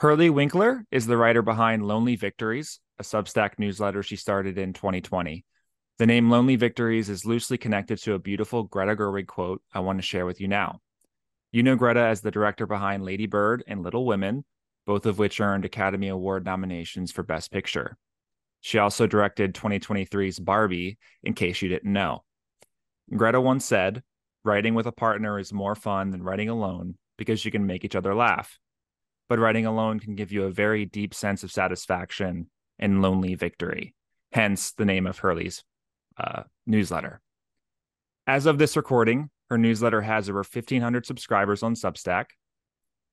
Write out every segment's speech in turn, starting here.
Hurley Winkler is the writer behind Lonely Victories, a Substack newsletter she started in 2020. The name Lonely Victories is loosely connected to a beautiful Greta Gerwig quote I want to share with you now. You know Greta as the director behind Lady Bird and Little Women, both of which earned Academy Award nominations for Best Picture. She also directed 2023's Barbie, in case you didn't know. Greta once said, Writing with a partner is more fun than writing alone because you can make each other laugh. But writing alone can give you a very deep sense of satisfaction and lonely victory, hence the name of Hurley's uh, newsletter. As of this recording, her newsletter has over 1,500 subscribers on Substack.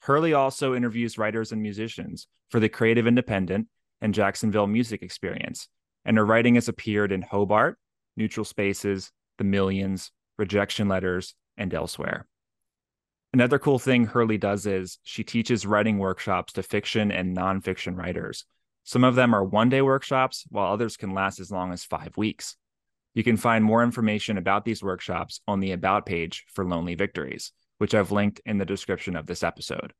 Hurley also interviews writers and musicians for the Creative Independent and Jacksonville Music Experience, and her writing has appeared in Hobart, Neutral Spaces, The Millions, Rejection Letters, and elsewhere. Another cool thing Hurley does is she teaches writing workshops to fiction and nonfiction writers. Some of them are one day workshops, while others can last as long as five weeks. You can find more information about these workshops on the About page for Lonely Victories, which I've linked in the description of this episode.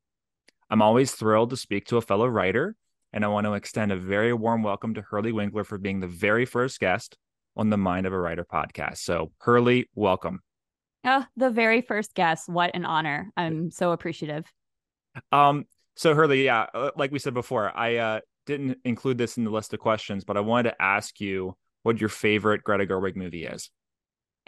I'm always thrilled to speak to a fellow writer, and I want to extend a very warm welcome to Hurley Winkler for being the very first guest on the Mind of a Writer podcast. So, Hurley, welcome. Oh, the very first guest. What an honor. I'm so appreciative. Um, so Hurley, yeah, uh, like we said before, I uh, didn't include this in the list of questions, but I wanted to ask you what your favorite Greta Gerwig movie is.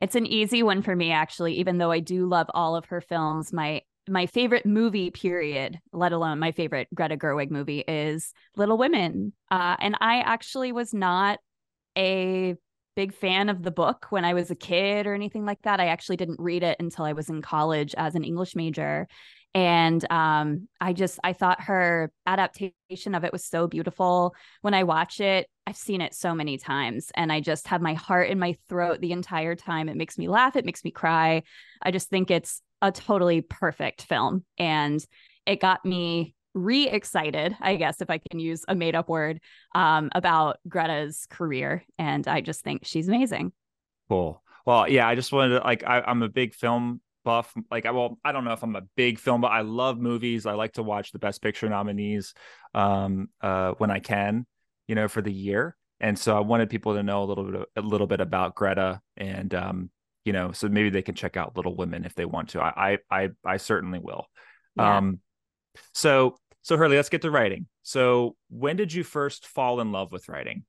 It's an easy one for me, actually, even though I do love all of her films. My my favorite movie, period, let alone my favorite Greta Gerwig movie, is Little Women. Uh, and I actually was not a big fan of the book when I was a kid or anything like that. I actually didn't read it until I was in college as an English major. And um, i just i thought her adaptation of it was so beautiful. When i watch it i've seen it so many times and i just have my heart in my throat the entire time. It makes me laugh. It makes me cry. I just think it's a totally perfect film and it got me re-excited i guess if i can use a made-up word um, about greta's career and i just think she's amazing cool well yeah i just wanted to like I, i'm a big film buff. Like, I well, I don't know if I'm a big film, but I love movies. I like to watch the Best Picture nominees um, uh, when I can, you know, for the year. And so I wanted people to know a little bit, a little bit about Greta, and um, you know, so maybe they can check out Little Women if they want to. I, I, I, I certainly will. Yeah. Um, so, so Hurley, let's get to writing. So, when did you first fall in love with writing?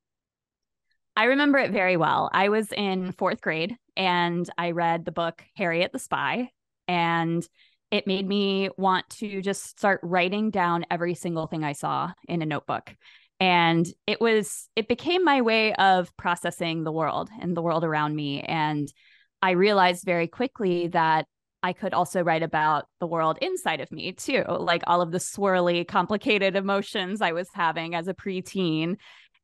I remember it very well. I was in fourth grade and I read the book Harriet the Spy, and it made me want to just start writing down every single thing I saw in a notebook. And it was, it became my way of processing the world and the world around me. And I realized very quickly that I could also write about the world inside of me too, like all of the swirly, complicated emotions I was having as a preteen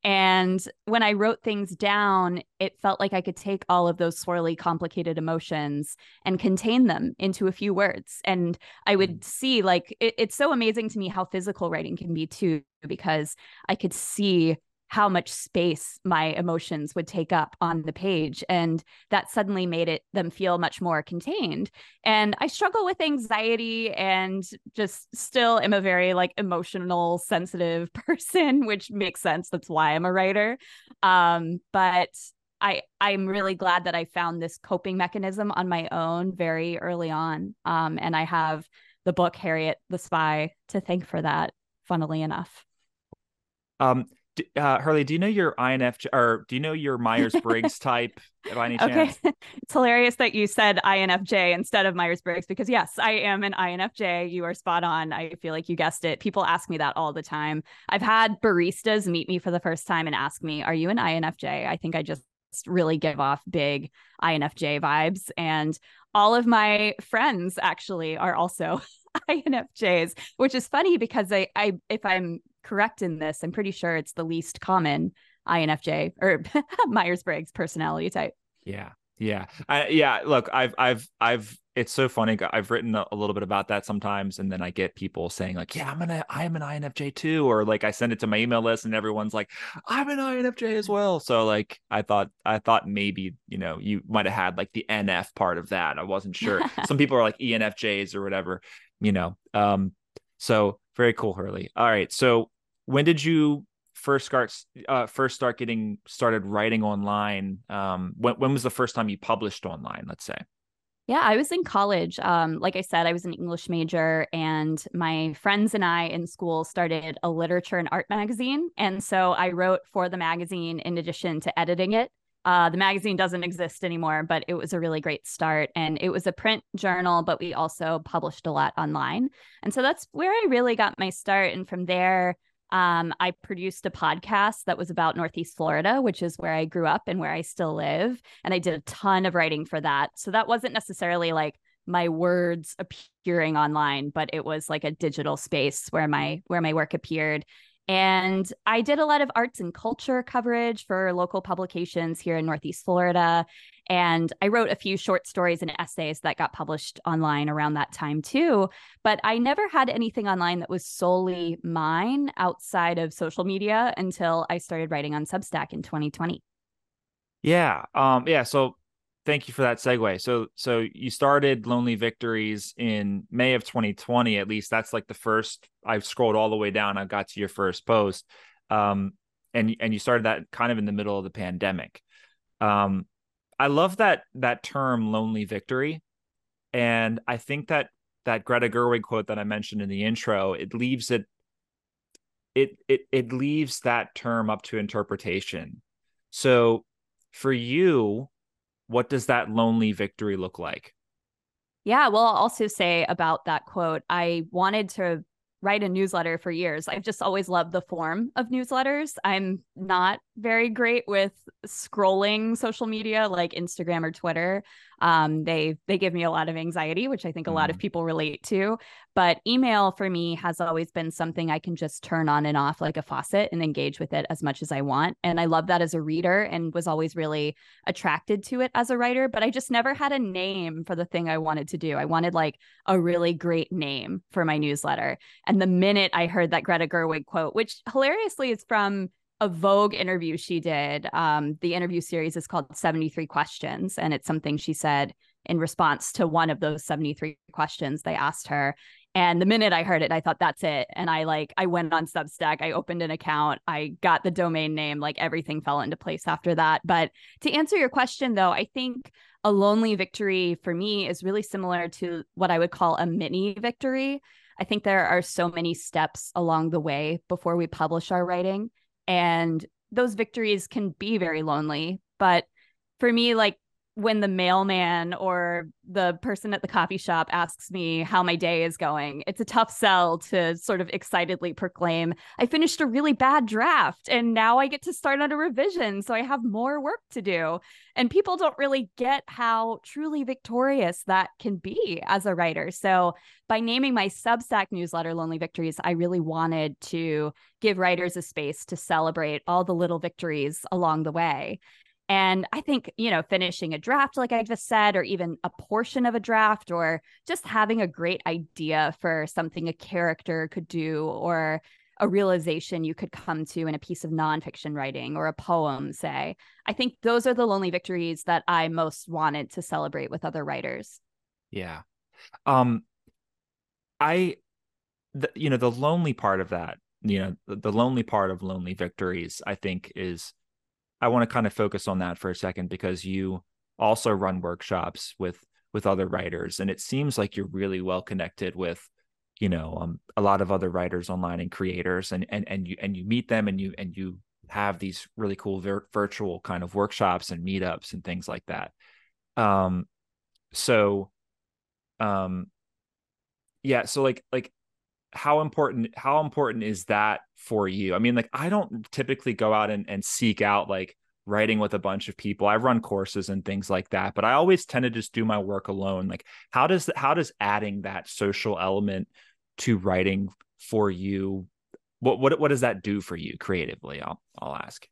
and when I wrote things down, it felt like I could take all of those swirly, complicated emotions and contain them into a few words. And I would mm. see, like, it, it's so amazing to me how physical writing can be, too, because I could see how much space my emotions would take up on the page and that suddenly made it them feel much more contained. And i struggle with anxiety and just still am a very like emotional sensitive person which makes sense. That's why i'm a writer. Um, but i i'm really glad that i found this coping mechanism on my own very early on. Um, and i have the book harriet the spy to thank for that funnily enough. Um uh, Hurley, do you know your INFJ or do you know your Myers Briggs type by any chance? Okay, it's hilarious that you said INFJ instead of Myers Briggs because yes, I am an INFJ. You are spot on. I feel like you guessed it. People ask me that all the time. I've had baristas meet me for the first time and ask me, "Are you an INFJ?" I think I just really give off big INFJ vibes, and all of my friends actually are also INFJs, which is funny because I, I if I'm correct in this, I'm pretty sure it's the least common INFJ or Myers Briggs personality type. Yeah. Yeah. I, yeah. Look, I've, I've, I've, it's so funny. I've written a, a, little bit about that sometimes. And then I get people saying like, yeah, I'm an, I am an INFJ too. Or like I send it to my email list and everyone's like, I'm an INFJ as well. So like, I thought, I thought maybe, you know, you might've had like the NF part of that. I wasn't sure. Some people are like ENFJs or whatever, you know? Um, so Very cool, Hurley. All right. So when did you first start uh, first start getting started writing online? Um, when when was the first time you published online? Let's say. Yeah, I was in college. Um, like I said, I was an English major, and my friends and I in school started a literature and art magazine. And so I wrote for the magazine in addition to editing it. Uh, the magazine doesn't exist anymore, but it was a really great start. And it was a print journal, but we also published a lot online. And so that's where I really got my start. And from there, um, I produced a podcast that was about Northeast Florida, which is where I grew up and where I still live. And I did a ton of writing for that. So that wasn't necessarily like my words appearing online, but it was like a digital space where my where my work appeared. And I did a lot of arts and culture coverage for local publications here in Northeast Florida. And I wrote a few short stories and essays that got published online around that time too. But I never had anything online that was solely mine outside of social media until I started writing on Substack in 2020. Yeah. Um, yeah. So thank you for that segue. So so you started Lonely Victories in May of 2020. At least that's like the first. I've scrolled all the way down. I got to your first post, um, and and you started that kind of in the middle of the pandemic. Um, I love that that term "lonely victory," and I think that that Greta Gerwig quote that I mentioned in the intro it leaves it it it it leaves that term up to interpretation. So for you what does that lonely victory look like? Yeah, well, I'll also say about that quote, I wanted to write a newsletter for years. I've just always loved the form of newsletters. I'm not very great with scrolling social media like Instagram or Twitter. Um, they they give me a lot of anxiety, which I think a lot of mm-hmm. people relate to. But email for me has always been something I can just turn on and off like a faucet and engage with it as much as I want. And I love that as a reader and was always really attracted to it as a writer. But I just never had a name for the thing I wanted to do. I wanted like a really great name for my newsletter. And the minute I heard that Greta Gerwig quote, which hilariously is from a Vogue interview she did. Um, the interview series is called 73 Questions, and it's something she said in response to one of those 73 questions they asked her. And the minute I heard it, I thought that's it. And I like I went on Substack, I opened an account, I got the domain name, like everything fell into place after that. But to answer your question though, I think a lonely victory for me is really similar to what I would call a mini victory. I think there are so many steps along the way before we publish our writing. And those victories can be very lonely. But for me, like when the mailman or the person at the coffee shop asks me how my day is going, it's a tough sell to sort of excitedly proclaim, I finished a really bad draft and now I get to start on a revision. So I have more work to do. And people don't really get how truly victorious that can be as a writer. So by naming my Substack newsletter, Lonely Victories, I really wanted to give writers a space to celebrate all the little victories along the way. And I think, you know, finishing a draft, like I just said, or even a portion of a draft, or just having a great idea for something a character could do, or a realization you could come to in a piece of nonfiction writing or a poem, say. I think those are the lonely victories that I most wanted to celebrate with other writers. Yeah. Um, I, the, you know, the lonely part of that, you know, the, the lonely part of lonely victories, I think is I want to kind of focus on that for a second because you also run workshops with with other writers and it seems like you're really well connected with you know um, a lot of other writers online and creators and and and you and you meet them and you and you have these really cool vir- virtual kind of workshops and meetups and things like that. Um so um yeah so like like how important how important is that for you? I mean like i don't typically go out and, and seek out like writing with a bunch of people. I run courses and things like that but i always tend to just do my work alone. Like how does how does adding that social element to writing for you what what what does that do for you creatively i'll i'll ask?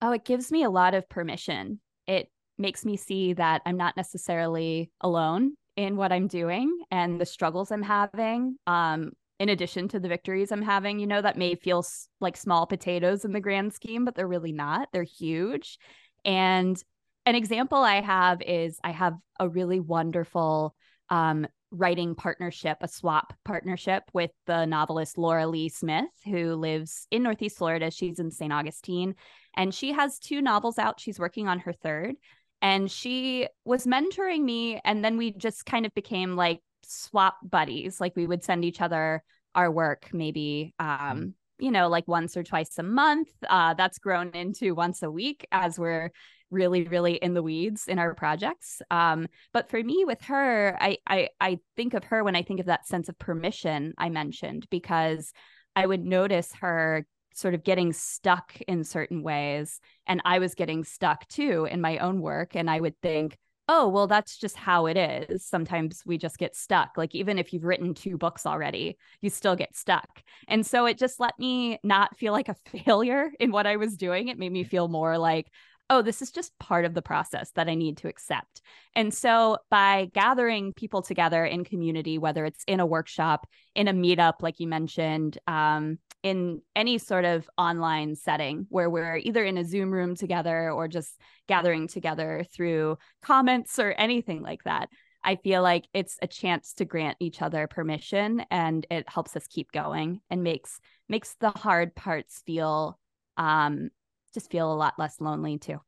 Oh it gives me a lot of permission. It makes me see that i'm not necessarily alone in what i'm doing and the struggles i'm having. Um in addition to the victories I'm having, you know, that may feel s- like small potatoes in the grand scheme, but they're really not. They're huge. And an example I have is I have a really wonderful um, writing partnership, a swap partnership with the novelist Laura Lee Smith, who lives in Northeast Florida. She's in St. Augustine, and she has two novels out. She's working on her third. And she was mentoring me. And then we just kind of became like swap buddies. Like we would send each other our work maybe um you know like once or twice a month uh that's grown into once a week as we're really really in the weeds in our projects um but for me with her I, I i think of her when i think of that sense of permission i mentioned because i would notice her sort of getting stuck in certain ways and i was getting stuck too in my own work and i would think oh, well, that's just how it is. Sometimes we just get stuck. Like, even if you've written two books already, you still get stuck. And so it just let me not feel like a failure in what I was doing. It made me feel more like, oh, this is just part of the process that I need to accept. And so by gathering people together in community, whether it's in a workshop, in a meetup, like you mentioned, um, in any sort of online setting where we're either in a Zoom room together or just gathering together through comments or anything like that. I feel like it's a chance to grant each other permission and it helps us keep going and makes makes the hard parts feel um just feel a lot less lonely too.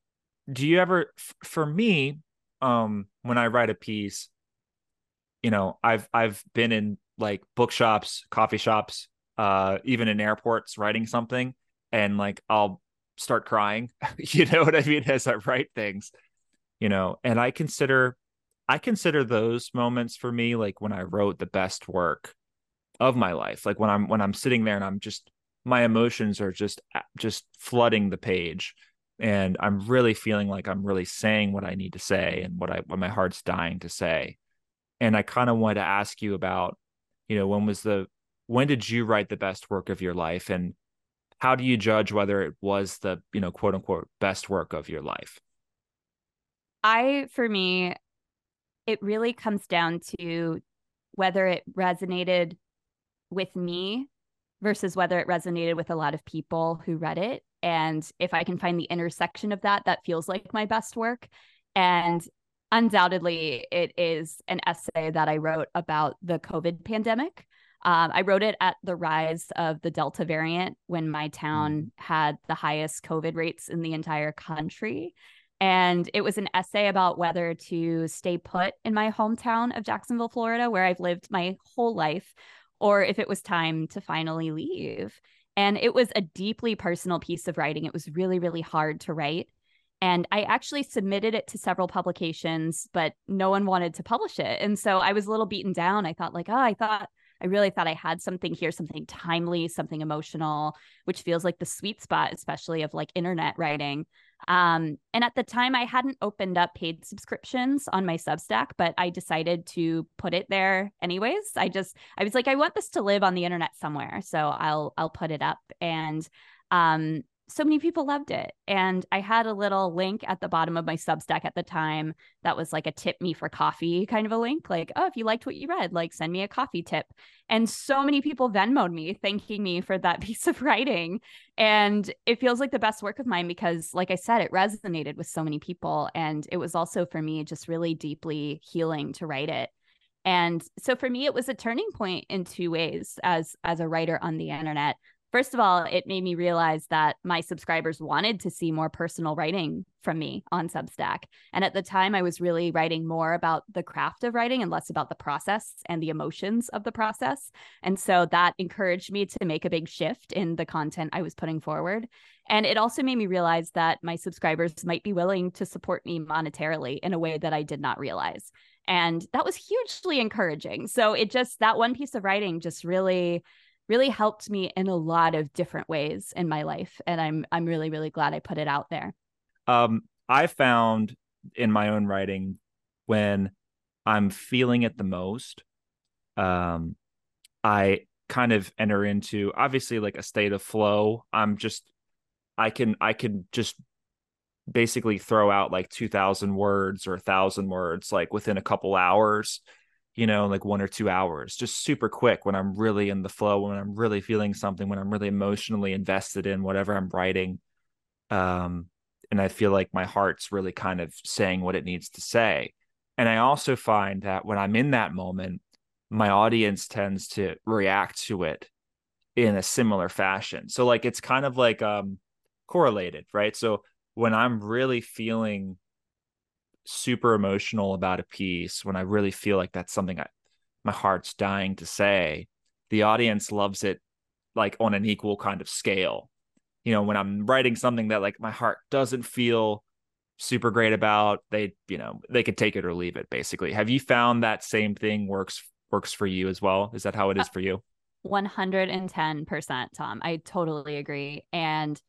Do you ever for me um when I write a piece you know I've I've been in like bookshops, coffee shops, uh, even in airports writing something and like I'll start crying. you know what I mean? As I write things, you know, and I consider I consider those moments for me like when I wrote the best work of my life. Like when I'm when I'm sitting there and I'm just my emotions are just just flooding the page and I'm really feeling like I'm really saying what I need to say and what I what my heart's dying to say. And I kind of wanted to ask you about, you know, when was the when did you write the best work of your life? And how do you judge whether it was the you know quote unquote best work of your life? I for me it really comes down to whether it resonated with me versus whether it resonated with a lot of people who read it. And if i can find the intersection of that that feels like my best work. And undoubtedly it is an essay that i wrote about the covid pandemic um, I wrote it at the rise of the Delta variant when my town mm. had the highest COVID rates in the entire country. And it was an essay about whether to stay put in my hometown of Jacksonville, Florida, where I've lived my whole life, or if it was time to finally leave. And it was a deeply personal piece of writing. It was really, really hard to write. And I actually submitted it to several publications, but no one wanted to publish it. And so I was a little beaten down. I thought, like, oh, I thought I really thought I had something here, something timely, something emotional, which feels like the sweet spot, especially of like internet writing. Um, and at the time, I hadn't opened up paid subscriptions on my Substack, but I decided to put it there anyways. I just, I was like, I want this to live on the internet somewhere, so I'll, I'll put it up. And um, so many people loved it. And I had a little link at the bottom of my Substack at the time that was like a tip me for coffee kind of a link. Like, oh, if you liked what you read, like send me a coffee tip. And so many people Venmoed me, thanking me for that piece of writing. And it feels like the best work of mine because, like I said, it resonated with so many people. And it was also for me just really deeply healing to write it. And so for me, it was a turning point in two ways as as a writer on the internet. First of all, it made me realize that my subscribers wanted to see more personal writing from me on Substack. And at the time, I was really writing more about the craft of writing and less about the process and the emotions of the process. And so that encouraged me to make a big shift in the content I was putting forward. And it also made me realize that my subscribers might be willing to support me monetarily in a way that I did not realize. And that was hugely encouraging. So it just, that one piece of writing just really really helped me in a lot of different ways in my life and i'm i'm really really glad i put it out there. Um i found in my own writing when i'm feeling it the most um i kind of enter into obviously like a state of flow. I'm just i can i can just basically throw out like 2000 words or 1000 words like within a couple hours you know, like one or two hours, just super quick when I'm really in the flow, when I'm really feeling something, when I'm really emotionally invested in whatever I'm writing. Um, and I feel like my heart's really kind of saying what it needs to say. And I also find that when I'm in that moment, my audience tends to react to it in a similar fashion. So like it's kind of like um correlated, right? So when I'm really feeling super emotional about a piece, when I really feel like that's something I, my heart's dying to say, the audience loves it like on an equal kind of scale. You know, when I'm writing something that like my heart doesn't feel super great about, they, you know, they could take it or leave it basically. Have you found that same thing works works for you as well? Is that how it is uh, for you? 110% Tom. I totally agree. And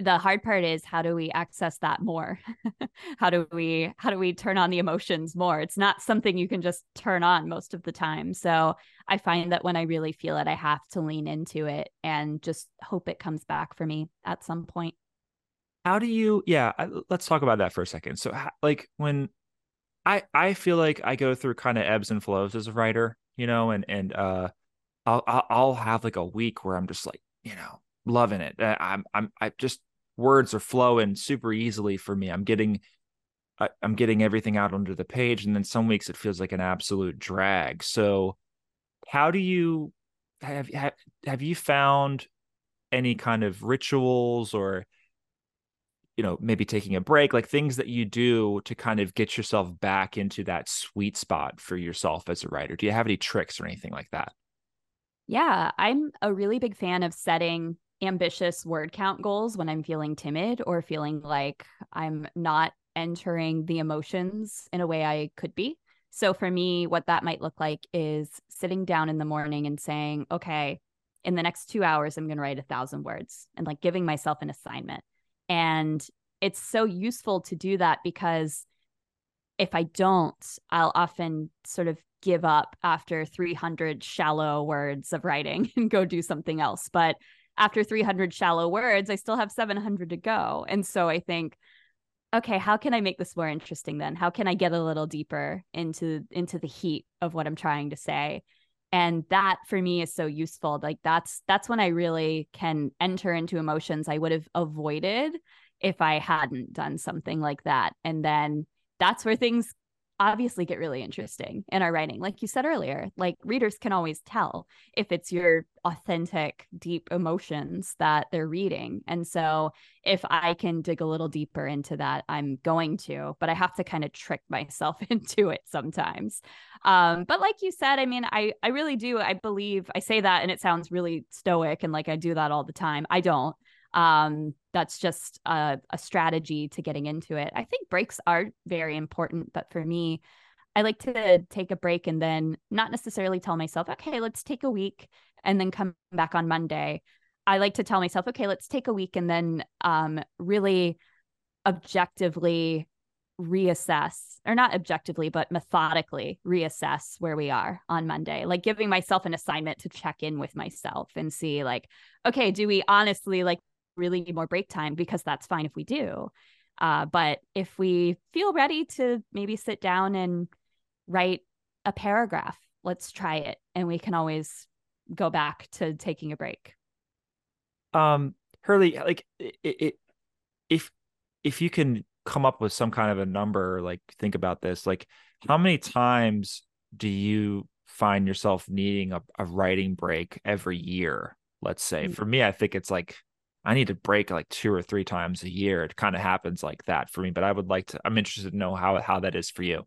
the hard part is how do we access that more? How do we how do we turn on the emotions more? It's not something you can just turn on most of the time. So i find that when i really feel it i have to lean into it and just hope it comes back for me at some point. How do you yeah let's talk about that for a second. So like when i i feel like i go through kind of ebbs and flows as a writer you know and and uh i'll i'll have like a week where i'm just like you know loving it. Uh, I'm I'm I just words are flowing super easily for me. I'm getting I, am getting everything out under the page, and then some weeks it feels like an absolute drag. So, how do you have have, have you found any kind of rituals or you know maybe taking a break like things that you do to kind of get yourself back into that sweet spot for yourself as a writer do you have any tricks or anything like that yeah i'm a really big fan of setting ambitious word count goals when I'm feeling timid or feeling like I'm not entering the emotions in a way I could be. So for me, what that might look like is sitting down in the morning and saying, okay, in the next two hours, I'm going to write a thousand words and like giving myself an assignment. And it's so useful to do that because if I don't, I'll often sort of give up after 300 shallow words of writing and go do something else. But after 300 shallow words, I still have 700 to go. And so I think, okay, how can I make this more interesting then? How can I get a little deeper into into the heat of what I'm trying to say? And that for me is so useful. Like that's that's when I really can enter into emotions I would have avoided if I hadn't done something like that. And then that's where things obviously get really interesting in our writing. Like you said earlier, like readers can always tell if it's your authentic, deep emotions that they're reading. And so if I can dig a little deeper into that, I'm going to, but I have to kind of trick myself into it sometimes. Um, but like you said, I mean, I, I really do. I believe I say that and it sounds really stoic and like I do that all the time. I don't um, that's just a, a strategy to getting into it. I think breaks are very important, but for me, I like to take a break and then not necessarily tell myself, okay, let's take a week and then come back on Monday. I like to tell myself, okay, let's take a week and then um, really objectively reassess, or not objectively, but methodically reassess where we are on Monday, like giving myself an assignment to check in with myself and see, like, okay, do we honestly like really need more break time because that's fine if we do. Uh, but if we feel ready to maybe sit down and write a paragraph, let's try it. And we can always go back to taking a break. Um, Hurley, like it, it if if you can come up with some kind of a number, like think about this, like how many times do you find yourself needing a, a writing break every year? Let's say mm-hmm. for me, I think it's like I need to break like two or three times a year. It kind of happens like that for me, but I would like to, I'm interested to know how, how that is for you.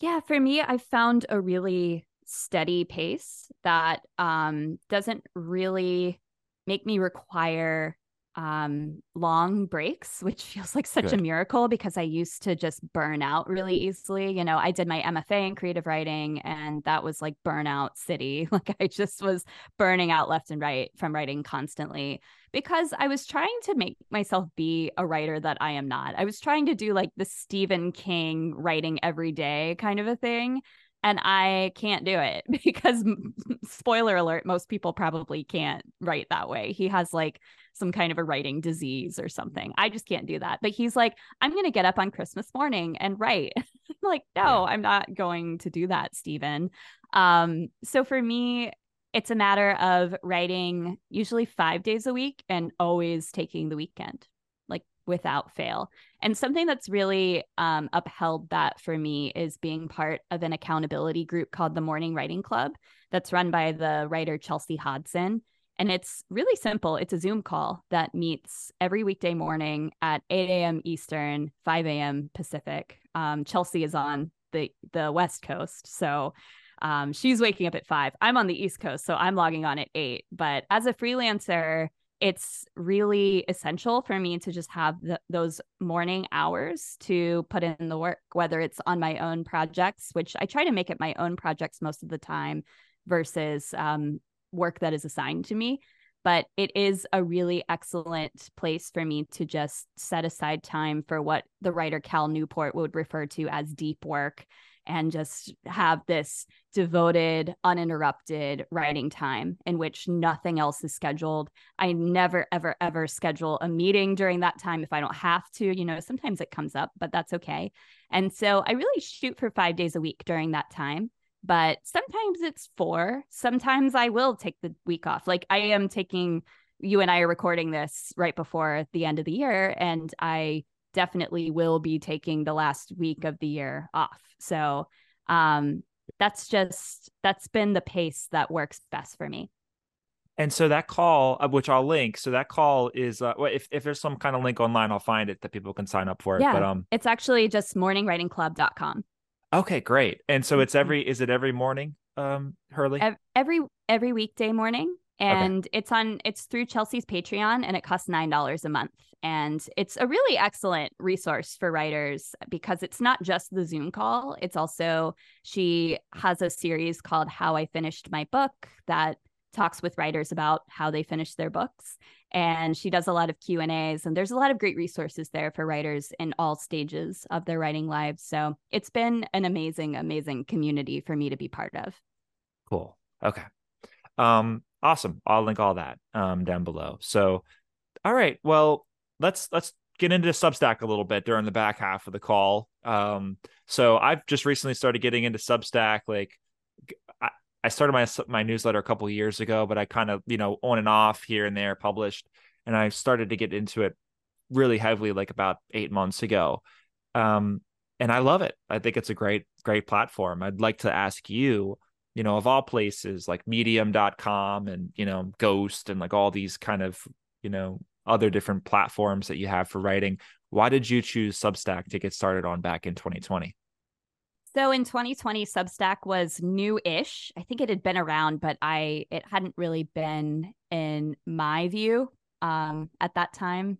Yeah, for me, I found a really steady pace that um, doesn't really make me require um long breaks which feels like such Good. a miracle because i used to just burn out really easily. You know i did my mfa in creative writing and that was like burnout city. Like i just was burning out left and right from writing constantly because i was trying to make myself be a writer that i am not. I was trying to do like the stephen king writing every day kind of a thing and I can't do it because spoiler alert most people probably can't write that way. He has like some kind of a writing disease or something. I just can't do that. But he's like, I'm going to get up on Christmas morning and write. Like, no, yeah. I'm not going to do that, Stephen. Um, so for me, it's a matter of writing usually five days a week and always taking the weekend, without fail. And something that's really um, upheld that for me is being part of an accountability group called the Morning Writing Club that's run by the writer Chelsea Hodson. And it's really simple. It's a Zoom call that meets every weekday morning at 8 a.m. Eastern, 5 a.m. Pacific. Um, Chelsea is on the the West Coast, so um, she's waking up at five. I'm on the East Coast, so I'm logging on at eight. But as a freelancer, it's really essential for me to just have the, those morning hours to put in the work, whether it's on my own projects, which I try to make it my own projects most of the time, versus um, work that is assigned to me. But it is a really excellent place for me to just set aside time for what the writer Cal Newport would refer to as deep work and just have this devoted, uninterrupted writing time in which nothing else is scheduled. I never, ever, ever schedule a meeting during that time if I don't have to. You know, sometimes it comes up, but that's okay. And so I really shoot for five days a week during that time. But sometimes it's four. Sometimes I will take the week off. Like I am taking, you and I are recording this right before the end of the year. And I definitely will be taking the last week of the year off. So um, that's just that's been the pace that works best for me. And so that call, uh, which I'll link, so that call is uh, if if there's some kind of link online, I'll find it that people can sign up for it. Yeah, but um, it's actually just morningwritingclub.com. Okay, great. And so it's mm-hmm. every is it every morning, um, Hurley? Every every weekday morning, and okay. it's on it's through Chelsea's Patreon, and it costs nine dollars a month. And it's a really excellent resource for writers because it's not just the Zoom call. It's also, she has a series called How I Finished My Book that talks with writers about how they finish their books and she does a lot of q and a's and there's a lot of great resources there for writers in all stages of their writing lives. So it's been an amazing amazing community for me to be part of. Cool. Okay. Um awesome. I'll link all that um down below. So all right. Well let's let's get into Substack a little bit during the back half of the call. Um, so I've just recently started getting into Substack. Like I, started my my newsletter a couple years ago, but I kind of you know on and off here and there published, and I started to get into it really heavily like about eight months ago. Um, and I love it. I think it's a great great platform. I'd like to ask you, you know, of all places like Medium.com and you know Ghost and like all these kind of you know other different platforms that you have for writing. Why did you choose Substack to get started on back in 2020? So in 2020, Substack was new-ish. I think it had been around, but I it hadn't really been in my view um, at that time.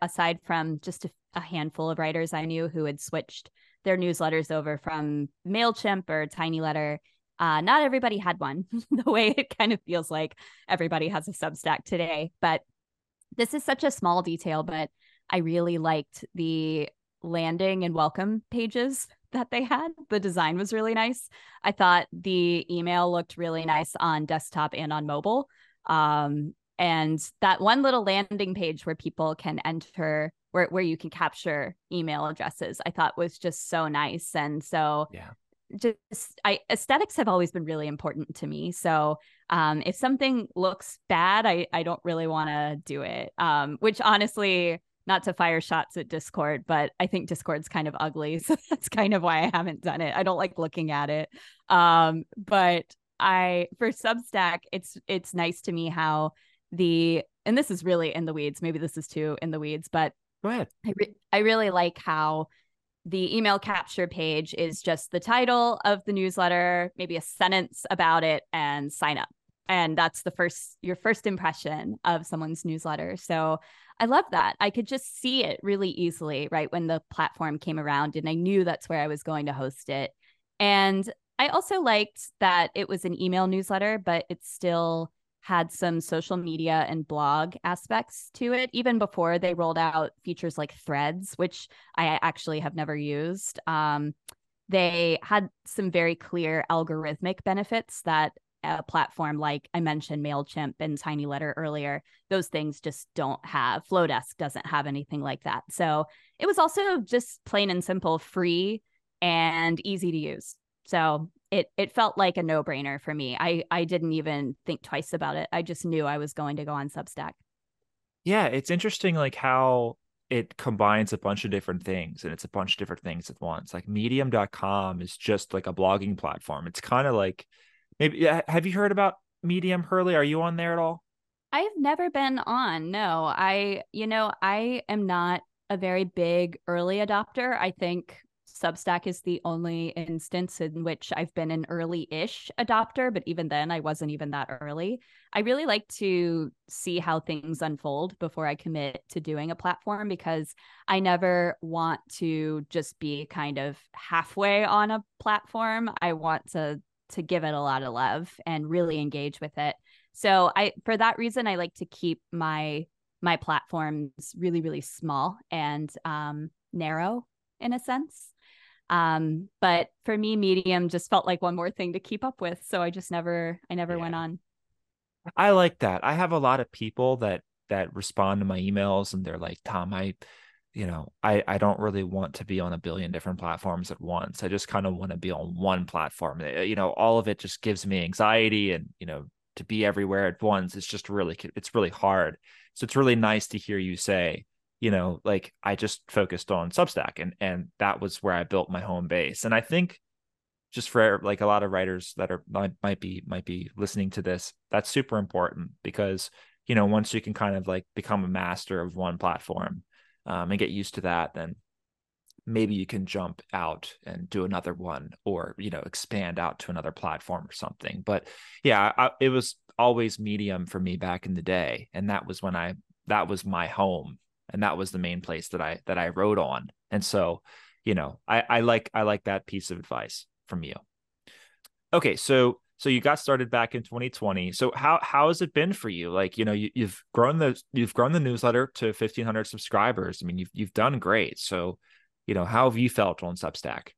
aside from just a, a handful of writers I knew who had switched their newsletters over from Mailchimp or Tiny Letter. Uh, not everybody had one, the way it kind of feels like everybody has a Substack today. But this is such a small detail, but I really liked the landing and welcome pages that they had. The design was really nice. I thought the email looked really nice on desktop and on mobile. Um, and that one little landing page where people can enter where, where you can capture email addresses i thought was just so nice and so yeah just I aesthetics have always been really important to me. So um, if something looks bad, I I don't really want to do it. Um, which honestly, not to fire shots at Discord, but I think Discord's kind of ugly, so that's kind of why I haven't done it. I don't like looking at it. Um, but I for Substack, it's it's nice to me how the and this is really in the weeds. Maybe this is too in the weeds, but go ahead. I re- I really like how the email capture page is just the title of the newsletter, maybe a sentence about it, and sign up. And that's the first, your first impression of someone's newsletter. So I love that. I could just see it really easily, right? When the platform came around, and I knew that's where I was going to host it. And I also liked that it was an email newsletter, but it still had some social media and blog aspects to it, even before they rolled out features like threads, which I actually have never used. Um, they had some very clear algorithmic benefits that a platform like I mentioned MailChimp and Tiny Letter earlier, those things just don't have. Flodesk doesn't have anything like that. So it was also just plain and simple, free and easy to use. So it it felt like a no-brainer for me. I I didn't even think twice about it. I just knew I was going to go on Substack. Yeah, it's interesting like how it combines a bunch of different things and it's a bunch of different things at once. Like medium.com is just like a blogging platform. It's kind of like maybe have you heard about Medium Hurley? Are you on there at all? I've never been on. No. I you know, I am not a very big early adopter. I think Substack is the only instance in which I've been an early ish adopter, but even then, I wasn't even that early. I really like to see how things unfold before I commit to doing a platform because I never want to just be kind of halfway on a platform. I want to to give it a lot of love and really engage with it. So I for that reason I like to keep my my platforms really really small and um narrow in a sense um, but for me, Medium just felt like one more thing to keep up with. So I just never, I never yeah. went on. I like that. I have a lot of people that that respond to my emails and they're like, Tom, I, you know, I I don't really want to be on a billion different platforms at once. I just kind of want to be on one platform. Eh, you know, all of it just gives me anxiety and, you know, to be everywhere at once, it's just really it's really hard. So it's really nice to hear you say, you know, like I just focused on Substack and and that was where I built my home base. And I think just for like a lot of writers that are might, might be might be listening to this, that's super important because you know once you can kind of like become a master of one platform um, and get used to that, then maybe you can jump out and do another one or you know expand out to another platform or something. But yeah, I, it was always Medium for me back in the day, and that was when I that was my home and that was the main place that I that I wrote on. And so, you know, I, I like I like that piece of advice from you. Okay, so so you got started back in 2020. So how how has it been for you? Like, you know, you, you've grown the you've grown the newsletter to 1500 subscribers. I mean, you've you've done great. So, you know, how have you felt on Substack?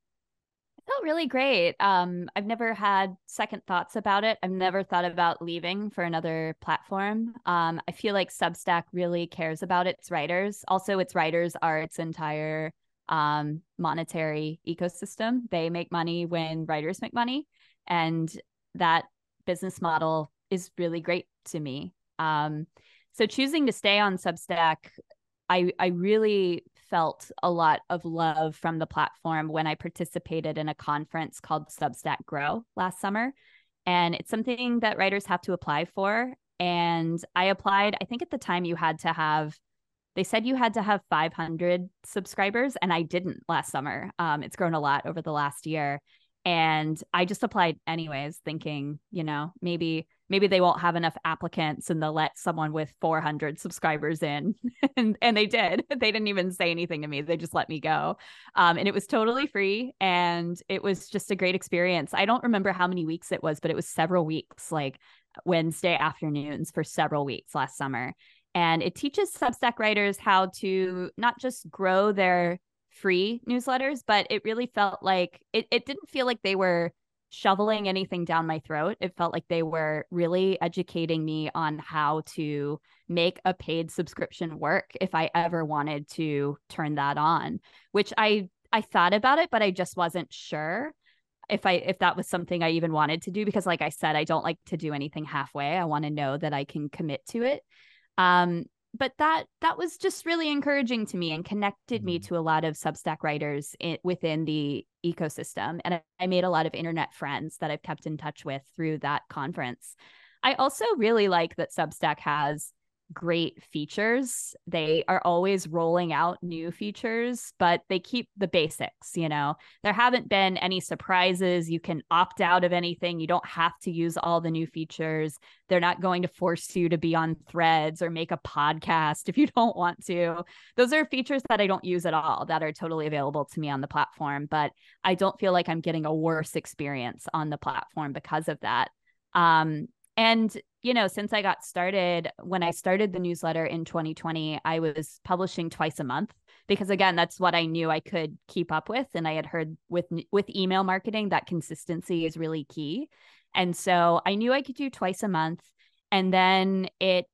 felt really great. Um, I've never had second thoughts about it. I've never thought about leaving for another platform. Um, I feel like Substack really cares about its writers. Also, its writers are its entire um, monetary ecosystem. They make money when writers make money. And that business model is really great to me. Um, so choosing to stay on Substack, I, I really felt a lot of love from the platform when I participated in a conference called Substack Grow last summer. And it's something that writers have to apply for. And I applied, I think at the time you had to have, they said you had to have 500 subscribers, and I didn't last summer. Um, it's grown a lot over the last year. And I just applied anyways, thinking, you know, maybe maybe they won't have enough applicants and they'll let someone with 400 subscribers in. And, and they did. They didn't even say anything to me. They just let me go. Um, and it was totally free and it was just a great experience. I don't remember how many weeks it was but it was several weeks like wednesday afternoons for several weeks last summer. And it teaches substack writers how to not just grow their free newsletters but it really felt like it, it didn't feel like they were shoveling anything down my throat. It felt like they were really educating me on how to make a paid subscription work if I ever wanted to turn that on, which I I thought about it but I just wasn't sure if I if that was something I even wanted to do because like I said I don't like to do anything halfway. I want to know that I can commit to it. Um but that that was just really encouraging to me and connected me mm-hmm. to a lot of substack writers in, within the ecosystem and I, I made a lot of internet friends that i've kept in touch with through that conference i also really like that substack has great features. They are always rolling out new features, but they keep the basics, you know. There haven't been any surprises. You can opt out of anything. You don't have to use all the new features. They're not going to force you to be on threads or make a podcast if you don't want to. Those are features that I don't use at all that are totally available to me on the platform, but I don't feel like I'm getting a worse experience on the platform because of that. Um, and, you know, since I got started, when I started the newsletter in 2020, I was publishing twice a month because again, that's what I knew I could keep up with and I had heard with with email marketing that consistency is really key. And so I knew I could do twice a month and then it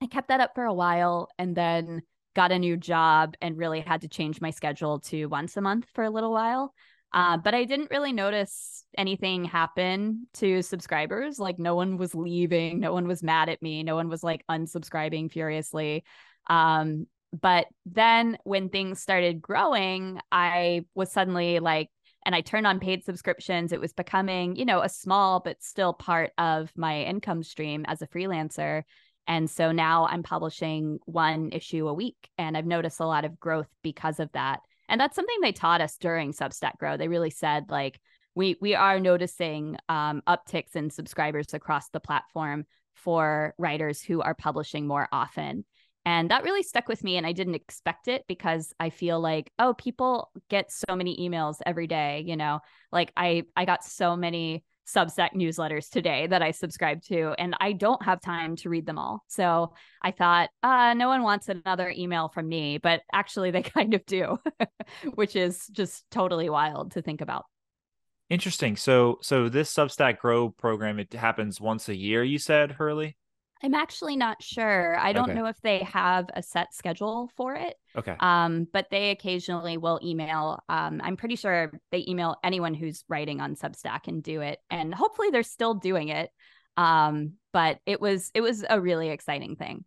I kept that up for a while and then got a new job and really had to change my schedule to once a month for a little while. Uh, but I didn't really notice anything happen to subscribers. Like no one was leaving, no one was mad at me, no one was like unsubscribing furiously. Um, but then when things started growing, I was suddenly like, and I turned on paid subscriptions. It was becoming, you know, a small but still part of my income stream as a freelancer. And so now I'm publishing one issue a week, and I've noticed a lot of growth because of that. And that's something they taught us during Substack Grow. They really said like we we are noticing um, upticks in subscribers across the platform for writers who are publishing more often. And that really stuck with me. And I didn't expect it because I feel like, oh, people get so many emails every day. You know, like I I got so many Substack newsletters today that I subscribe to, and I don't have time to read them all. So I thought, uh, no one wants another email from me, but actually they kind of do, which is just totally wild to think about. Interesting. So, so this Substack Grow program it happens once a year. You said, Hurley. I'm actually not sure. I don't okay. know if they have a set schedule for it. Okay. Um, but they occasionally will email. Um, I'm pretty sure they email anyone who's writing on Substack and do it, and hopefully they're still doing it. Um, but it was it was a really exciting thing.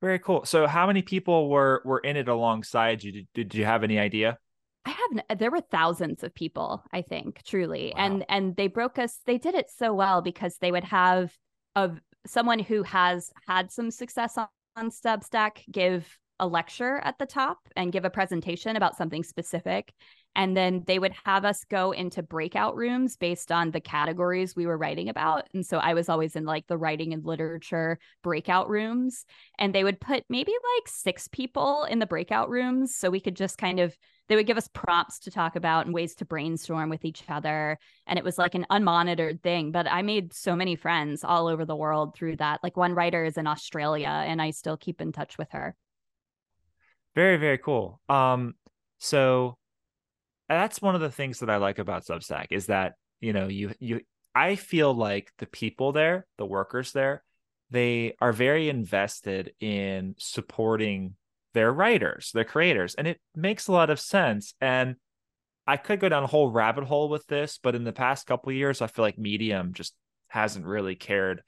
Very cool. So, how many people were were in it alongside you? Did, did you have any idea? I have there were thousands of people, I think, truly. Wow. And and they broke us they did it so well because they would have a someone who has had some success on, on Substack give a lecture at the top and give a presentation about something specific. And then they would have us go into breakout rooms based on the categories we were writing about. And so I was always in like the writing and literature breakout rooms. And they would put maybe like six people in the breakout rooms. So we could just kind of they would give us prompts to talk about and ways to brainstorm with each other and it was like an unmonitored thing but i made so many friends all over the world through that like one writer is in australia and i still keep in touch with her very very cool um so that's one of the things that i like about substack is that you know you you i feel like the people there the workers there they are very invested in supporting they're writers, they're creators, and it makes a lot of sense. And I could go down a whole rabbit hole with this, but in the past couple years, I feel like Medium just hasn't really cared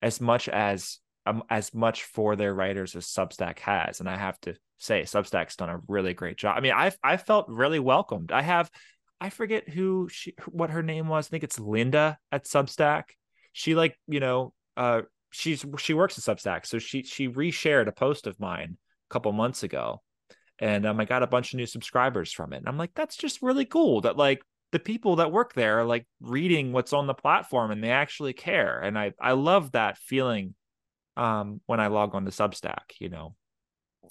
as much as um, as much for their writers as Substack has. And I have to say, Substack's done a really great job. I mean, I've I felt really welcomed. I have, I forget who she, what her name was. I think it's Linda at Substack. She like, you know, uh, she's she works at Substack, so she she reshared a post of mine a couple months ago and um, I got a bunch of new subscribers from it. And I'm like, that's just really cool that like the people that work there are like reading what's on the platform and they actually care. And I I love that feeling um when I log on to Substack, you know.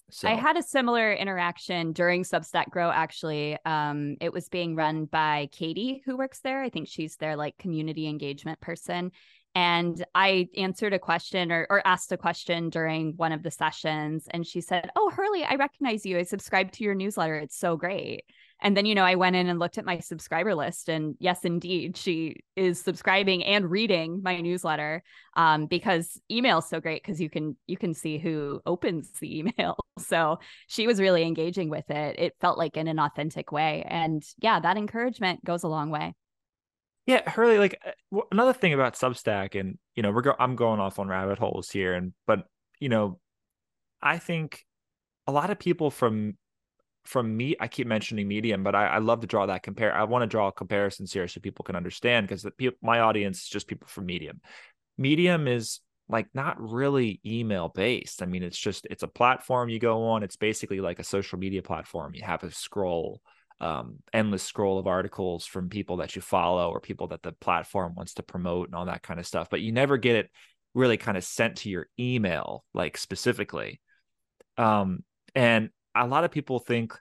So I had a similar interaction during Substack Grow actually. Um it was being run by Katie who works there. I think she's their like community engagement person and I answered a question or, or asked a question during one of the sessions. And she said, Oh, Hurley, I recognize you. I subscribed to your newsletter. It's so great. And then, you know, I went in and looked at my subscriber list. And yes, indeed, she is subscribing and reading my newsletter um, because email is so great because you can you can see who opens the email. So she was really engaging with it. It felt like in an authentic way. And yeah, that encouragement goes a long way. Yeah, Hurley. Like uh, another thing about Substack, and you know, we're go- I'm going off on rabbit holes here, and but you know, I think a lot of people from from me, I keep mentioning Medium, but I, I love to draw that compare. I want to draw comparisons here so people can understand because people, my audience is just people from Medium. Medium is like not really email based. I mean, it's just it's a platform you go on. It's basically like a social media platform. You have a scroll um, endless scroll of articles from people that you follow or people that the platform wants to promote and all that kind of stuff. But you never get it really kind of sent to your email, like specifically. Um, and a lot of people think,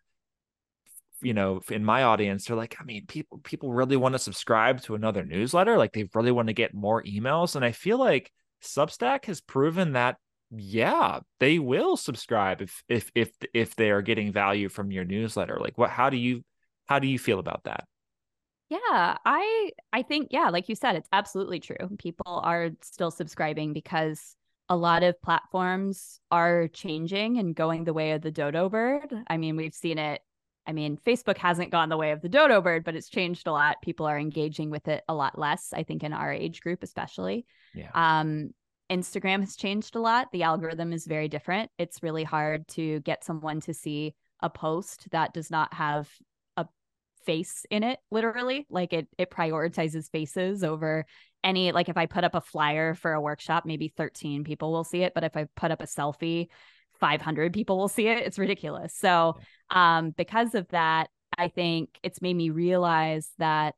you know, in my audience, they're like, I mean, people people really want to subscribe to another newsletter, like they really want to get more emails. And I feel like Substack has proven that yeah they will subscribe if if if if they are getting value from your newsletter. Like what how do you how do you feel about that? Yeah i i think yeah like you said it's absolutely true. People are still subscribing because a lot of platforms are changing and going the way of the dodo bird. I mean we've seen it i mean facebook hasn't gone the way of the dodo bird but it's changed a lot people are engaging with it a lot less i think in our age group especially yeah. um Instagram has changed a lot. The algorithm is very different. It's really hard to get someone to see a post that does not have a face in it literally like it it prioritizes faces over any like if i put up a flyer for a workshop maybe 13 people will see it but if i put up a selfie 500 people will see it it's ridiculous so um because of that i think it's made me realize that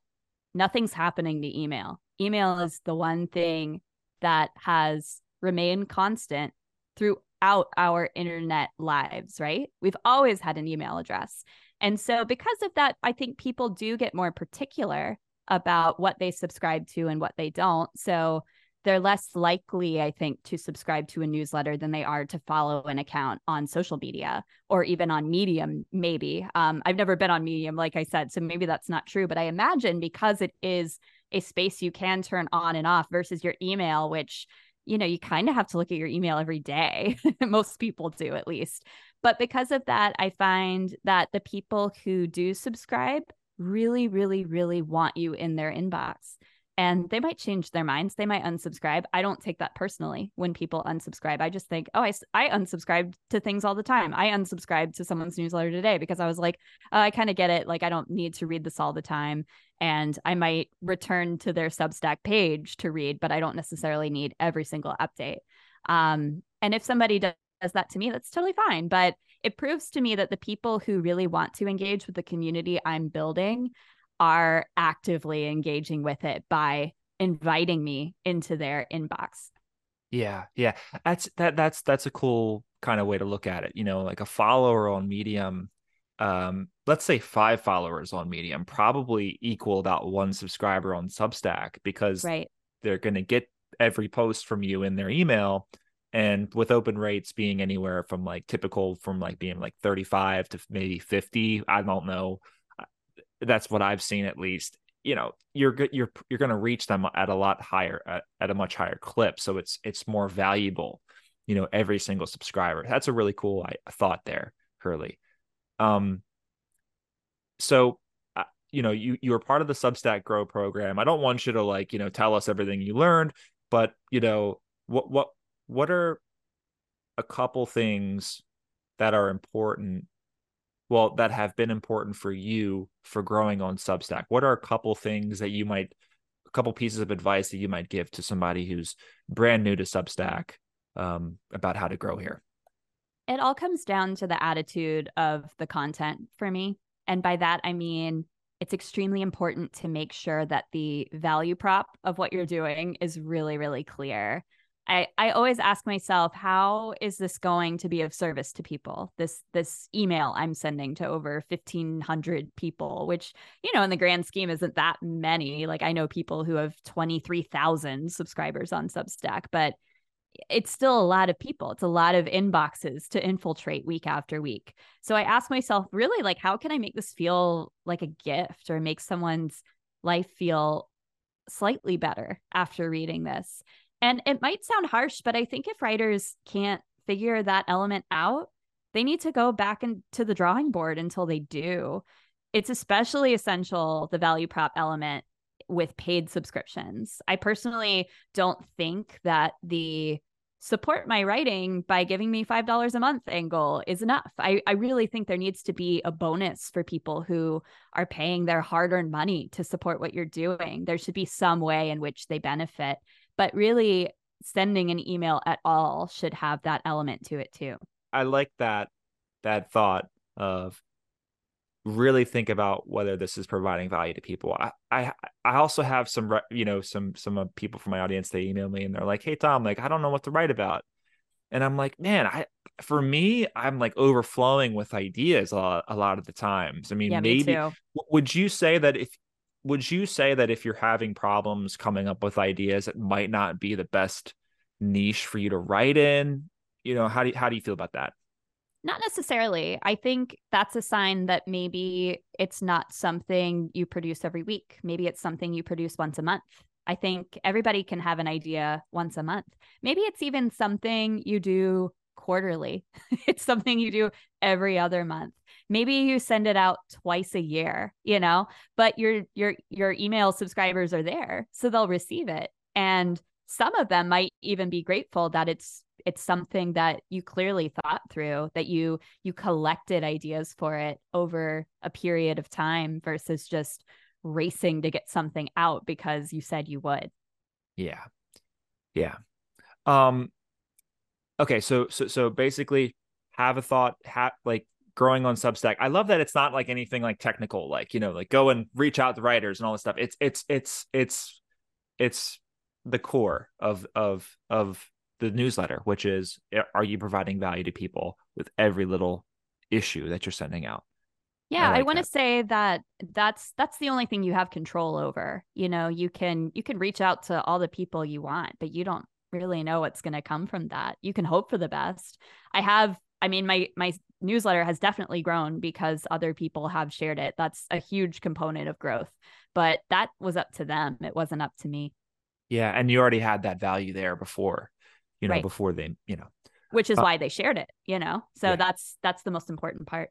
nothing's happening to email email is the one thing that has remained constant throughout our internet lives, right? We've always had an email address. And so, because of that, I think people do get more particular about what they subscribe to and what they don't. So, they're less likely, I think, to subscribe to a newsletter than they are to follow an account on social media or even on Medium, maybe. Um, I've never been on Medium, like I said, so maybe that's not true. But I imagine because it is a space you can turn on and off versus your email, which you know, you kind of have to look at your email every day. Most people do, at least. But because of that, I find that the people who do subscribe really, really, really want you in their inbox and they might change their minds. They might unsubscribe. I don't take that personally when people unsubscribe. I just think, oh, I, I unsubscribed to things all the time. I unsubscribed to someone's newsletter today because I was like, oh, I kind of get it. Like, I don't need to read this all the time. And I might return to their Substack page to read, but I don't necessarily need every single update. Um, and if somebody does that to me, that's totally fine. But it proves to me that the people who really want to engage with the community I'm building are actively engaging with it by inviting me into their inbox. Yeah, yeah. That's that that's that's a cool kind of way to look at it. You know, like a follower on Medium um let's say 5 followers on Medium probably equal about one subscriber on Substack because right. they're going to get every post from you in their email and with open rates being anywhere from like typical from like being like 35 to maybe 50 i don't know that's what I've seen at least. You know, you're. You're you're going to reach them at a lot higher at, at a much higher clip. So it's it's more valuable. You know, every single subscriber. That's a really cool I, thought there, Hurley. Um. So, uh, you know, you you were part of the Substack Grow program. I don't want you to like you know tell us everything you learned, but you know what what what are a couple things that are important well that have been important for you for growing on substack? What are a couple things that you might a couple pieces of advice that you might give to somebody who's brand new to substack um, about how to grow here? It all comes down to the attitude of the content for me. And by that i mean it's extremely important to make sure that the value prop of what you're doing is really really clear I, I always ask myself how is this going to be of service to people? This this email i'm sending to over 1500 people which you know in the grand scheme isn't that many. Like i know people who have 23000 subscribers on substack but it's still a lot of people. It's a lot of inboxes to infiltrate week after week. So i ask myself really like how can i make this feel like a gift or make someone's life feel slightly better after reading this and it might sound harsh, but I think if writers can't figure that element out, they need to go back into the drawing board until they do. It's especially essential, the value prop element with paid subscriptions. I personally don't think that the support my writing by giving me $5 a month angle is enough. I, I really think there needs to be a bonus for people who are paying their hard earned money to support what you're doing. There should be some way in which they benefit but really sending an email at all should have that element to it too. I like that that thought of really think about whether this is providing value to people. I I, I also have some you know some some people from my audience they email me and they're like, "Hey Tom, like I don't know what to write about." And I'm like, "Man, I for me, I'm like overflowing with ideas a lot, a lot of the times. I mean, yeah, maybe me would you say that if would you say that if you're having problems coming up with ideas, it might not be the best niche for you to write in? You know, how do you, how do you feel about that? Not necessarily. I think that's a sign that maybe it's not something you produce every week. Maybe it's something you produce once a month. I think everybody can have an idea once a month. Maybe it's even something you do quarterly. it's something you do every other month. Maybe you send it out twice a year you know but your your your email subscribers are there so they'll receive it. And some of them might even be grateful that it's it's something that you clearly thought through that you you collected ideas for it over a period of time versus just racing to get something out because you said you would. Yeah. Yeah. Um okay so so so basically have a thought have like growing on substack. I love that it's not like anything like technical like you know like go and reach out to writers and all this stuff. It's it's it's it's it's the core of of of the newsletter which is are you providing value to people with every little issue that you're sending out? Yeah, I, like I want to say that that's that's the only thing you have control over. You know, you can you can reach out to all the people you want, but you don't really know what's going to come from that. You can hope for the best. I have I mean my my newsletter has definitely grown because other people have shared it. That's a huge component of growth. But that was up to them. It wasn't up to me. Yeah, and you already had that value there before, you know, right. before they, you know. Which is uh, why they shared it, you know. So yeah. that's that's the most important part.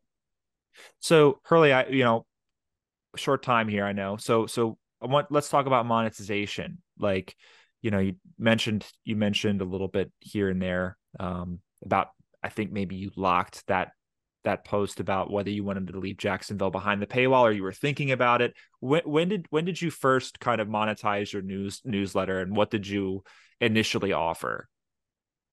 So Hurley, I you know, short time here, I know. So so I want let's talk about monetization. Like, you know, you mentioned you mentioned a little bit here and there um, about I think maybe you locked that that post about whether you wanted to leave Jacksonville behind the paywall or you were thinking about it. When when did when did you first kind of monetize your news newsletter and what did you initially offer?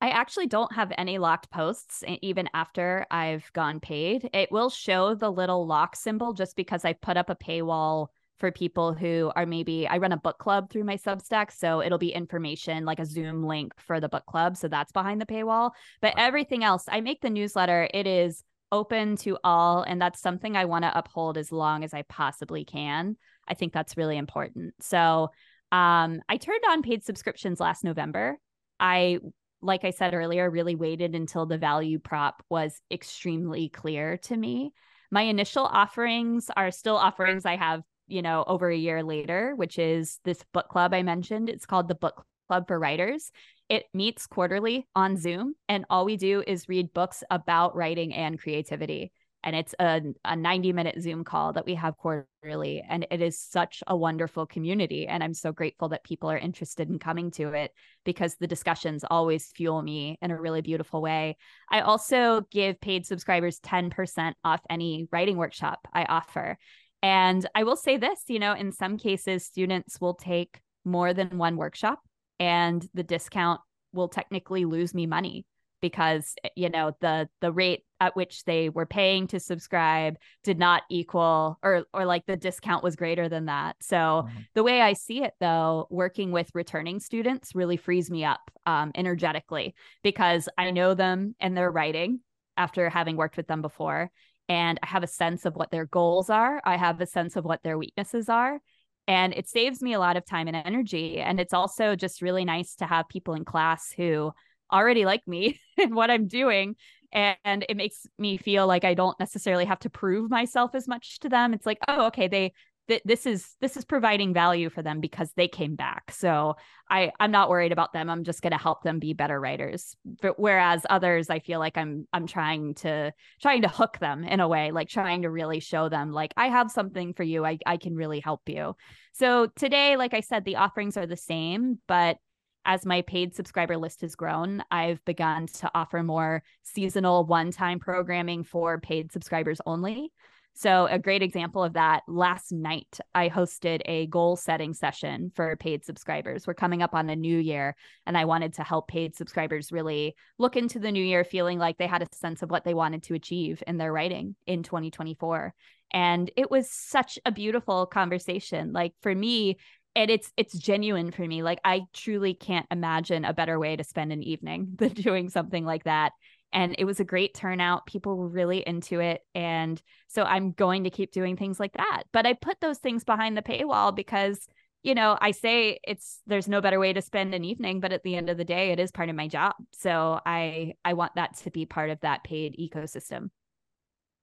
I actually don't have any locked posts even after I've gone paid. It will show the little lock symbol just because I put up a paywall for people who are maybe I run a book club through my Substack, so it'll be information like a Zoom link for the book club, so that's behind the paywall. But everything else, I make the newsletter, it is open to all and that's something I want to uphold as long as I possibly can. I think that's really important. So, um I turned on paid subscriptions last November. I like I said earlier, really waited until the value prop was extremely clear to me. My initial offerings are still offerings I have, you know, over a year later, which is this book club I mentioned. It's called the Book Club for Writers. It meets quarterly on Zoom, and all we do is read books about writing and creativity and it's a, a 90 minute zoom call that we have quarterly and it is such a wonderful community and i'm so grateful that people are interested in coming to it because the discussions always fuel me in a really beautiful way i also give paid subscribers 10% off any writing workshop i offer and i will say this you know in some cases students will take more than one workshop and the discount will technically lose me money because eh, you know the the rate at which they were paying to subscribe did not equal or or like the discount was greater than that so mm-hmm. the way i see it though working with returning students really frees me up um, energetically because i know them and their writing after having worked with them before and i have a sense of what their goals are i have a sense of what their weaknesses are and it saves me a lot of time and energy and it's also just really nice to have people in class who already like me and what I'm doing. And it makes me feel like I don't necessarily have to prove myself as much to them. It's like, oh, okay, they th- this is this is providing value for them because they came back. So I I'm not worried about them. I'm just going to help them be better writers. But whereas others, I feel like I'm I'm trying to trying to hook them in a way, like trying to really show them like I have something for you. I I can really help you. So today, like I said, the offerings are the same, but as my paid subscriber list has grown, I've begun to offer more seasonal one time programming for paid subscribers only. So, a great example of that last night, I hosted a goal setting session for paid subscribers. We're coming up on a new year, and I wanted to help paid subscribers really look into the new year feeling like they had a sense of what they wanted to achieve in their writing in 2024. And it was such a beautiful conversation. Like for me, and it's it's genuine for me like i truly can't imagine a better way to spend an evening than doing something like that and it was a great turnout. People were really into it. And so i'm going to keep doing things like that. But i put those things behind the paywall because you know i say it's there's no better way to spend an evening but at the end of the day it is part of my job. So i i want that to be part of that paid ecosystem.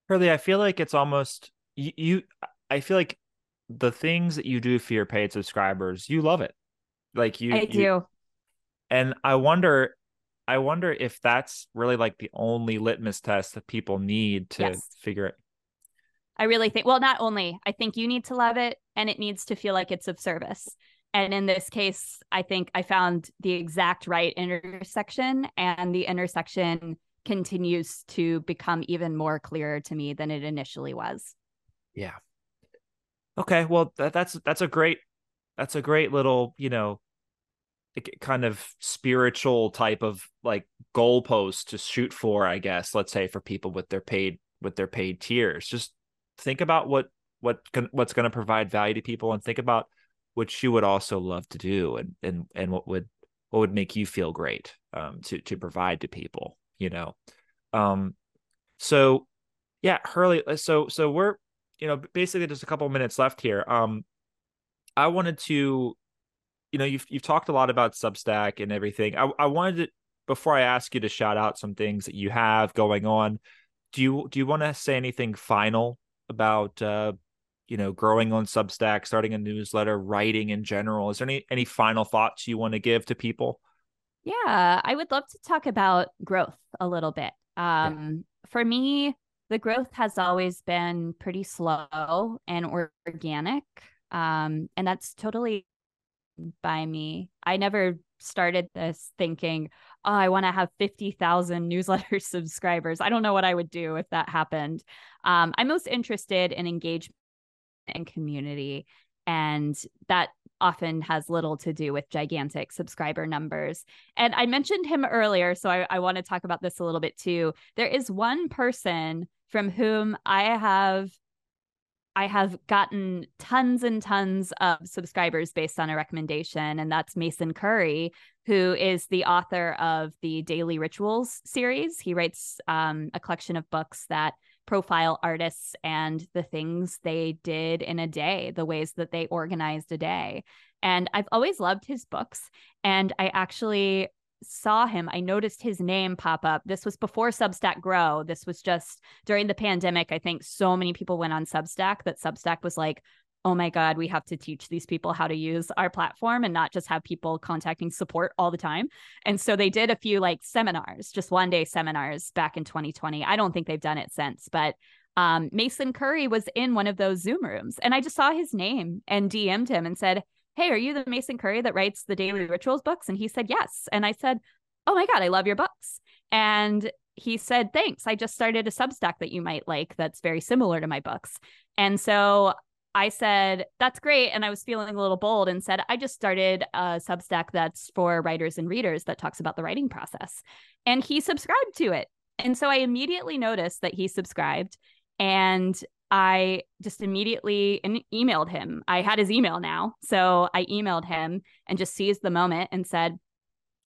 Hurley, I feel like it's almost you, you I feel like the things that you do for your paid subscribers, you love it. Like you I do. and I wonder I wonder if that's really like the only litmus test that people need to yes. figure it. I really think well, not only I think you need to love it and it needs to feel like it's of service. and in this case, I think I found the exact right intersection, and the intersection continues to become even more clear to me than it initially was. Yeah. Okay, well that, that's that's a great that's a great little, you know, kind of spiritual type of like goalpost to shoot for, I guess, let's say for people with their paid with their paid tiers. Just think about what what can, what's going to provide value to people and think about what you would also love to do and and and what would what would make you feel great um to to provide to people, you know. Um so yeah, Hurley uh, so so we're you know basically just a couple minutes left here. Um I wanted to you know you've you've talked a lot about Substack and everything. I I wanted to before I ask you to shout out some things that you have going on, do you do you want to say anything final about uh you know growing on Substack, starting a newsletter, writing in general? Is there any any final thoughts you want to give to people? Yeah, I would love to talk about growth a little bit. Um, yeah. For me, the growth has always been pretty slow and organic. Um, and that's totally by me. I never started this thinking, oh, I want to have 50,000 newsletter subscribers. I don't know what I would do if that happened. Um, I'm most interested in engagement and community. And that often has little to do with gigantic subscriber numbers. And I mentioned him earlier, so I, I want to talk about this a little bit too. There is one person from whom I have I have gotten tons and tons of subscribers based on a recommendation, and that's Mason Currey, who is the author of the Daily Rituals series. He writes um, a collection of books that profile artists and the things they did in a day, the ways that they organized a day. And I've always loved his books. And I actually saw him, I noticed his name pop up. This was before Substack Grow. This was just during the pandemic. I think so many people went on Substack that Substack was like, oh my God, we have to teach these people how to use our platform and not just have people contacting support all the time. And so they did a few like seminars, just one day seminars back in 2020. I don't think they've done it since, but um, Mason Currey was in one of those Zoom rooms and I just saw his name and DM'd him and said, Hey, are you the Mason Currey that writes the Daily Rituals books? And he said, Yes. And I said, Oh my God, I love your books. And he said, Thanks. I just started a Substack that you might like that's very similar to my books. And so I said, That's great. And I was feeling a little bold and said, I just started a Substack that's for writers and readers that talks about the writing process. And he subscribed to it. And so I immediately noticed that he subscribed. And I just immediately emailed him. I had his email now. So I emailed him and just seized the moment and said,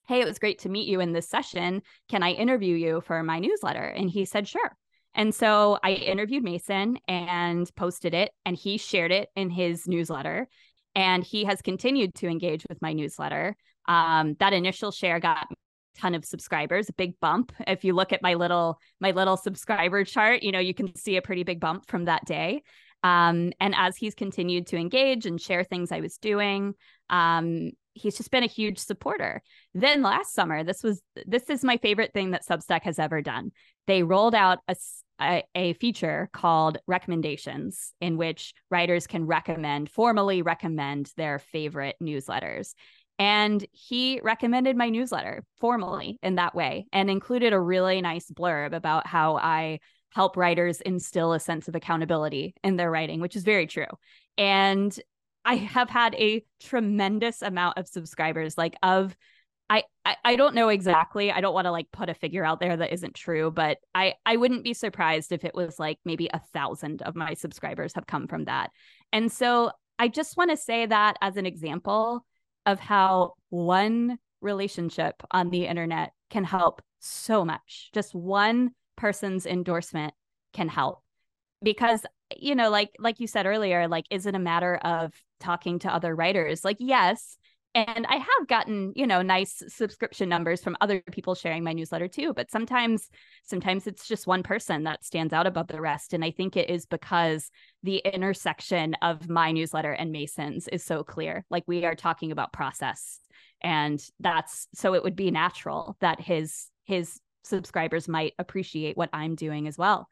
Hey, it was great to meet you in this session. Can I interview you for my newsletter? And he said, Sure. And so I interviewed Mason and posted it, and he shared it in his newsletter. And he has continued to engage with my newsletter. Um, that initial share got ton of subscribers, a big bump. If you look at my little my little subscriber chart, you know you can see a pretty big bump from that day. Um, and as he's continued to engage and share things I was doing, um, he's just been a huge supporter. Then last summer, this was this is my favorite thing that Substack has ever done. They rolled out a a, a, feature called recommendations in which writers can recommend formally recommend their favorite newsletters and he recommended my newsletter formally in that way and included a really nice blurb about how i help writers instill a sense of accountability in their writing which is very true and i have had a tremendous amount of subscribers like of I, I, I don't know exactly. I don't want to like put a figure out there that isn't true, but I I wouldn't be surprised if it was like maybe a thousand of my subscribers have come from that. And so I just want to say that as an example of how one relationship on the internet can help so much. Just one person's endorsement can help. Because you know, like like you said earlier, like is it a matter of talking to other writers? Like yes, and I have gotten, you know, nice subscription numbers from other people sharing my newsletter too, but sometimes sometimes it's just one person that stands out above the rest and I think it is because the intersection of my newsletter and Mason's is so clear. Like we are talking about process and that's so it would be natural that his his subscribers might appreciate what I'm doing as well.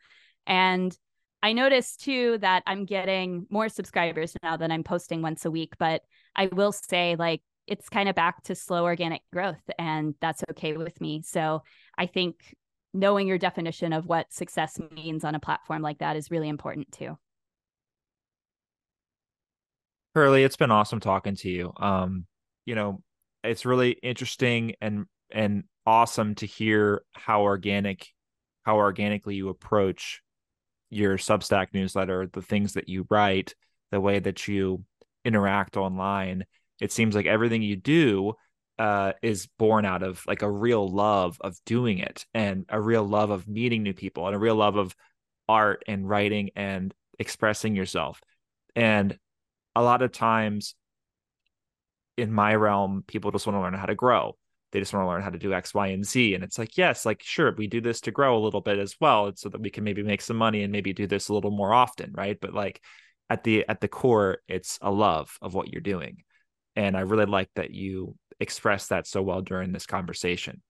And I noticed too that I'm getting more subscribers now that I'm posting once a week, but I will say like it's kind of back to slow organic growth and that's okay with me. So I think knowing your definition of what success means on a platform like that is really important too. Hurley, it's been awesome talking to you. Um, you know, it's really interesting and and awesome to hear how organic how organically you approach your Substack newsletter, the things that you write, the way that you interact online. It seems like everything you do uh, is born out of like a real love of doing it and a real love of meeting new people and a real love of art and writing and expressing yourself. And a lot of times in my realm, people just want to learn how to grow. They just want to learn how to do X, Y, and Z. And it's like, yes, like, sure, we do this to grow a little bit as well. so that we can maybe make some money and maybe do this a little more often. Right. But like at the at the core, it's a love of what you're doing. And I really like that you expressed that so well during this conversation.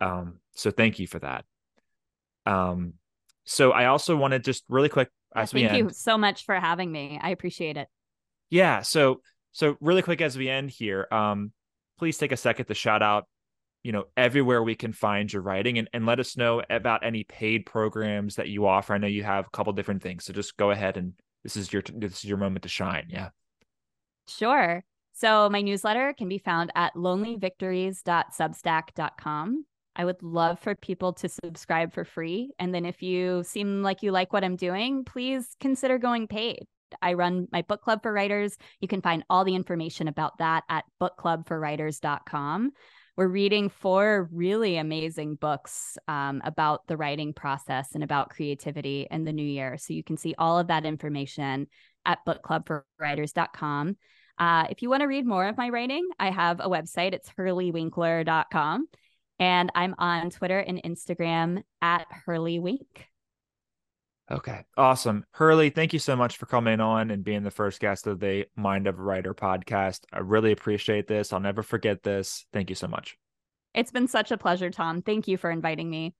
Um, so thank you for that. Um, so I also want to just really quick as yeah, we thank end, you so much for having me. I appreciate it. Yeah. So so really quick as we end here, um, please take a second to shout out, you know, everywhere we can find your writing and, and let us know about any paid programs that you offer. I know you have a couple different things. So just go ahead and this is your this is your moment to shine. Yeah. Sure. So my newsletter can be found at lonelyvictories.substack.com. I would love for people to subscribe for free. And then if you seem like you like what I'm doing, please consider going paid. I run my book club for writers. You can find all the information about that at bookclubforwriters.com. We're reading four really amazing books um, about the writing process and about creativity in the new year. So you can see all of that information at bookclubforwriters.com. Uh, if you want to read more of my writing, I have a website. It's hurleywinkler.com. And I'm on Twitter and Instagram at hurleywink. Okay, awesome. Hurley, thank you so much for coming on and being the first guest of the Mind of a Writer podcast. I really appreciate this. I'll never forget this. Thank you so much. It's been such a pleasure, Tom. Thank you for inviting me.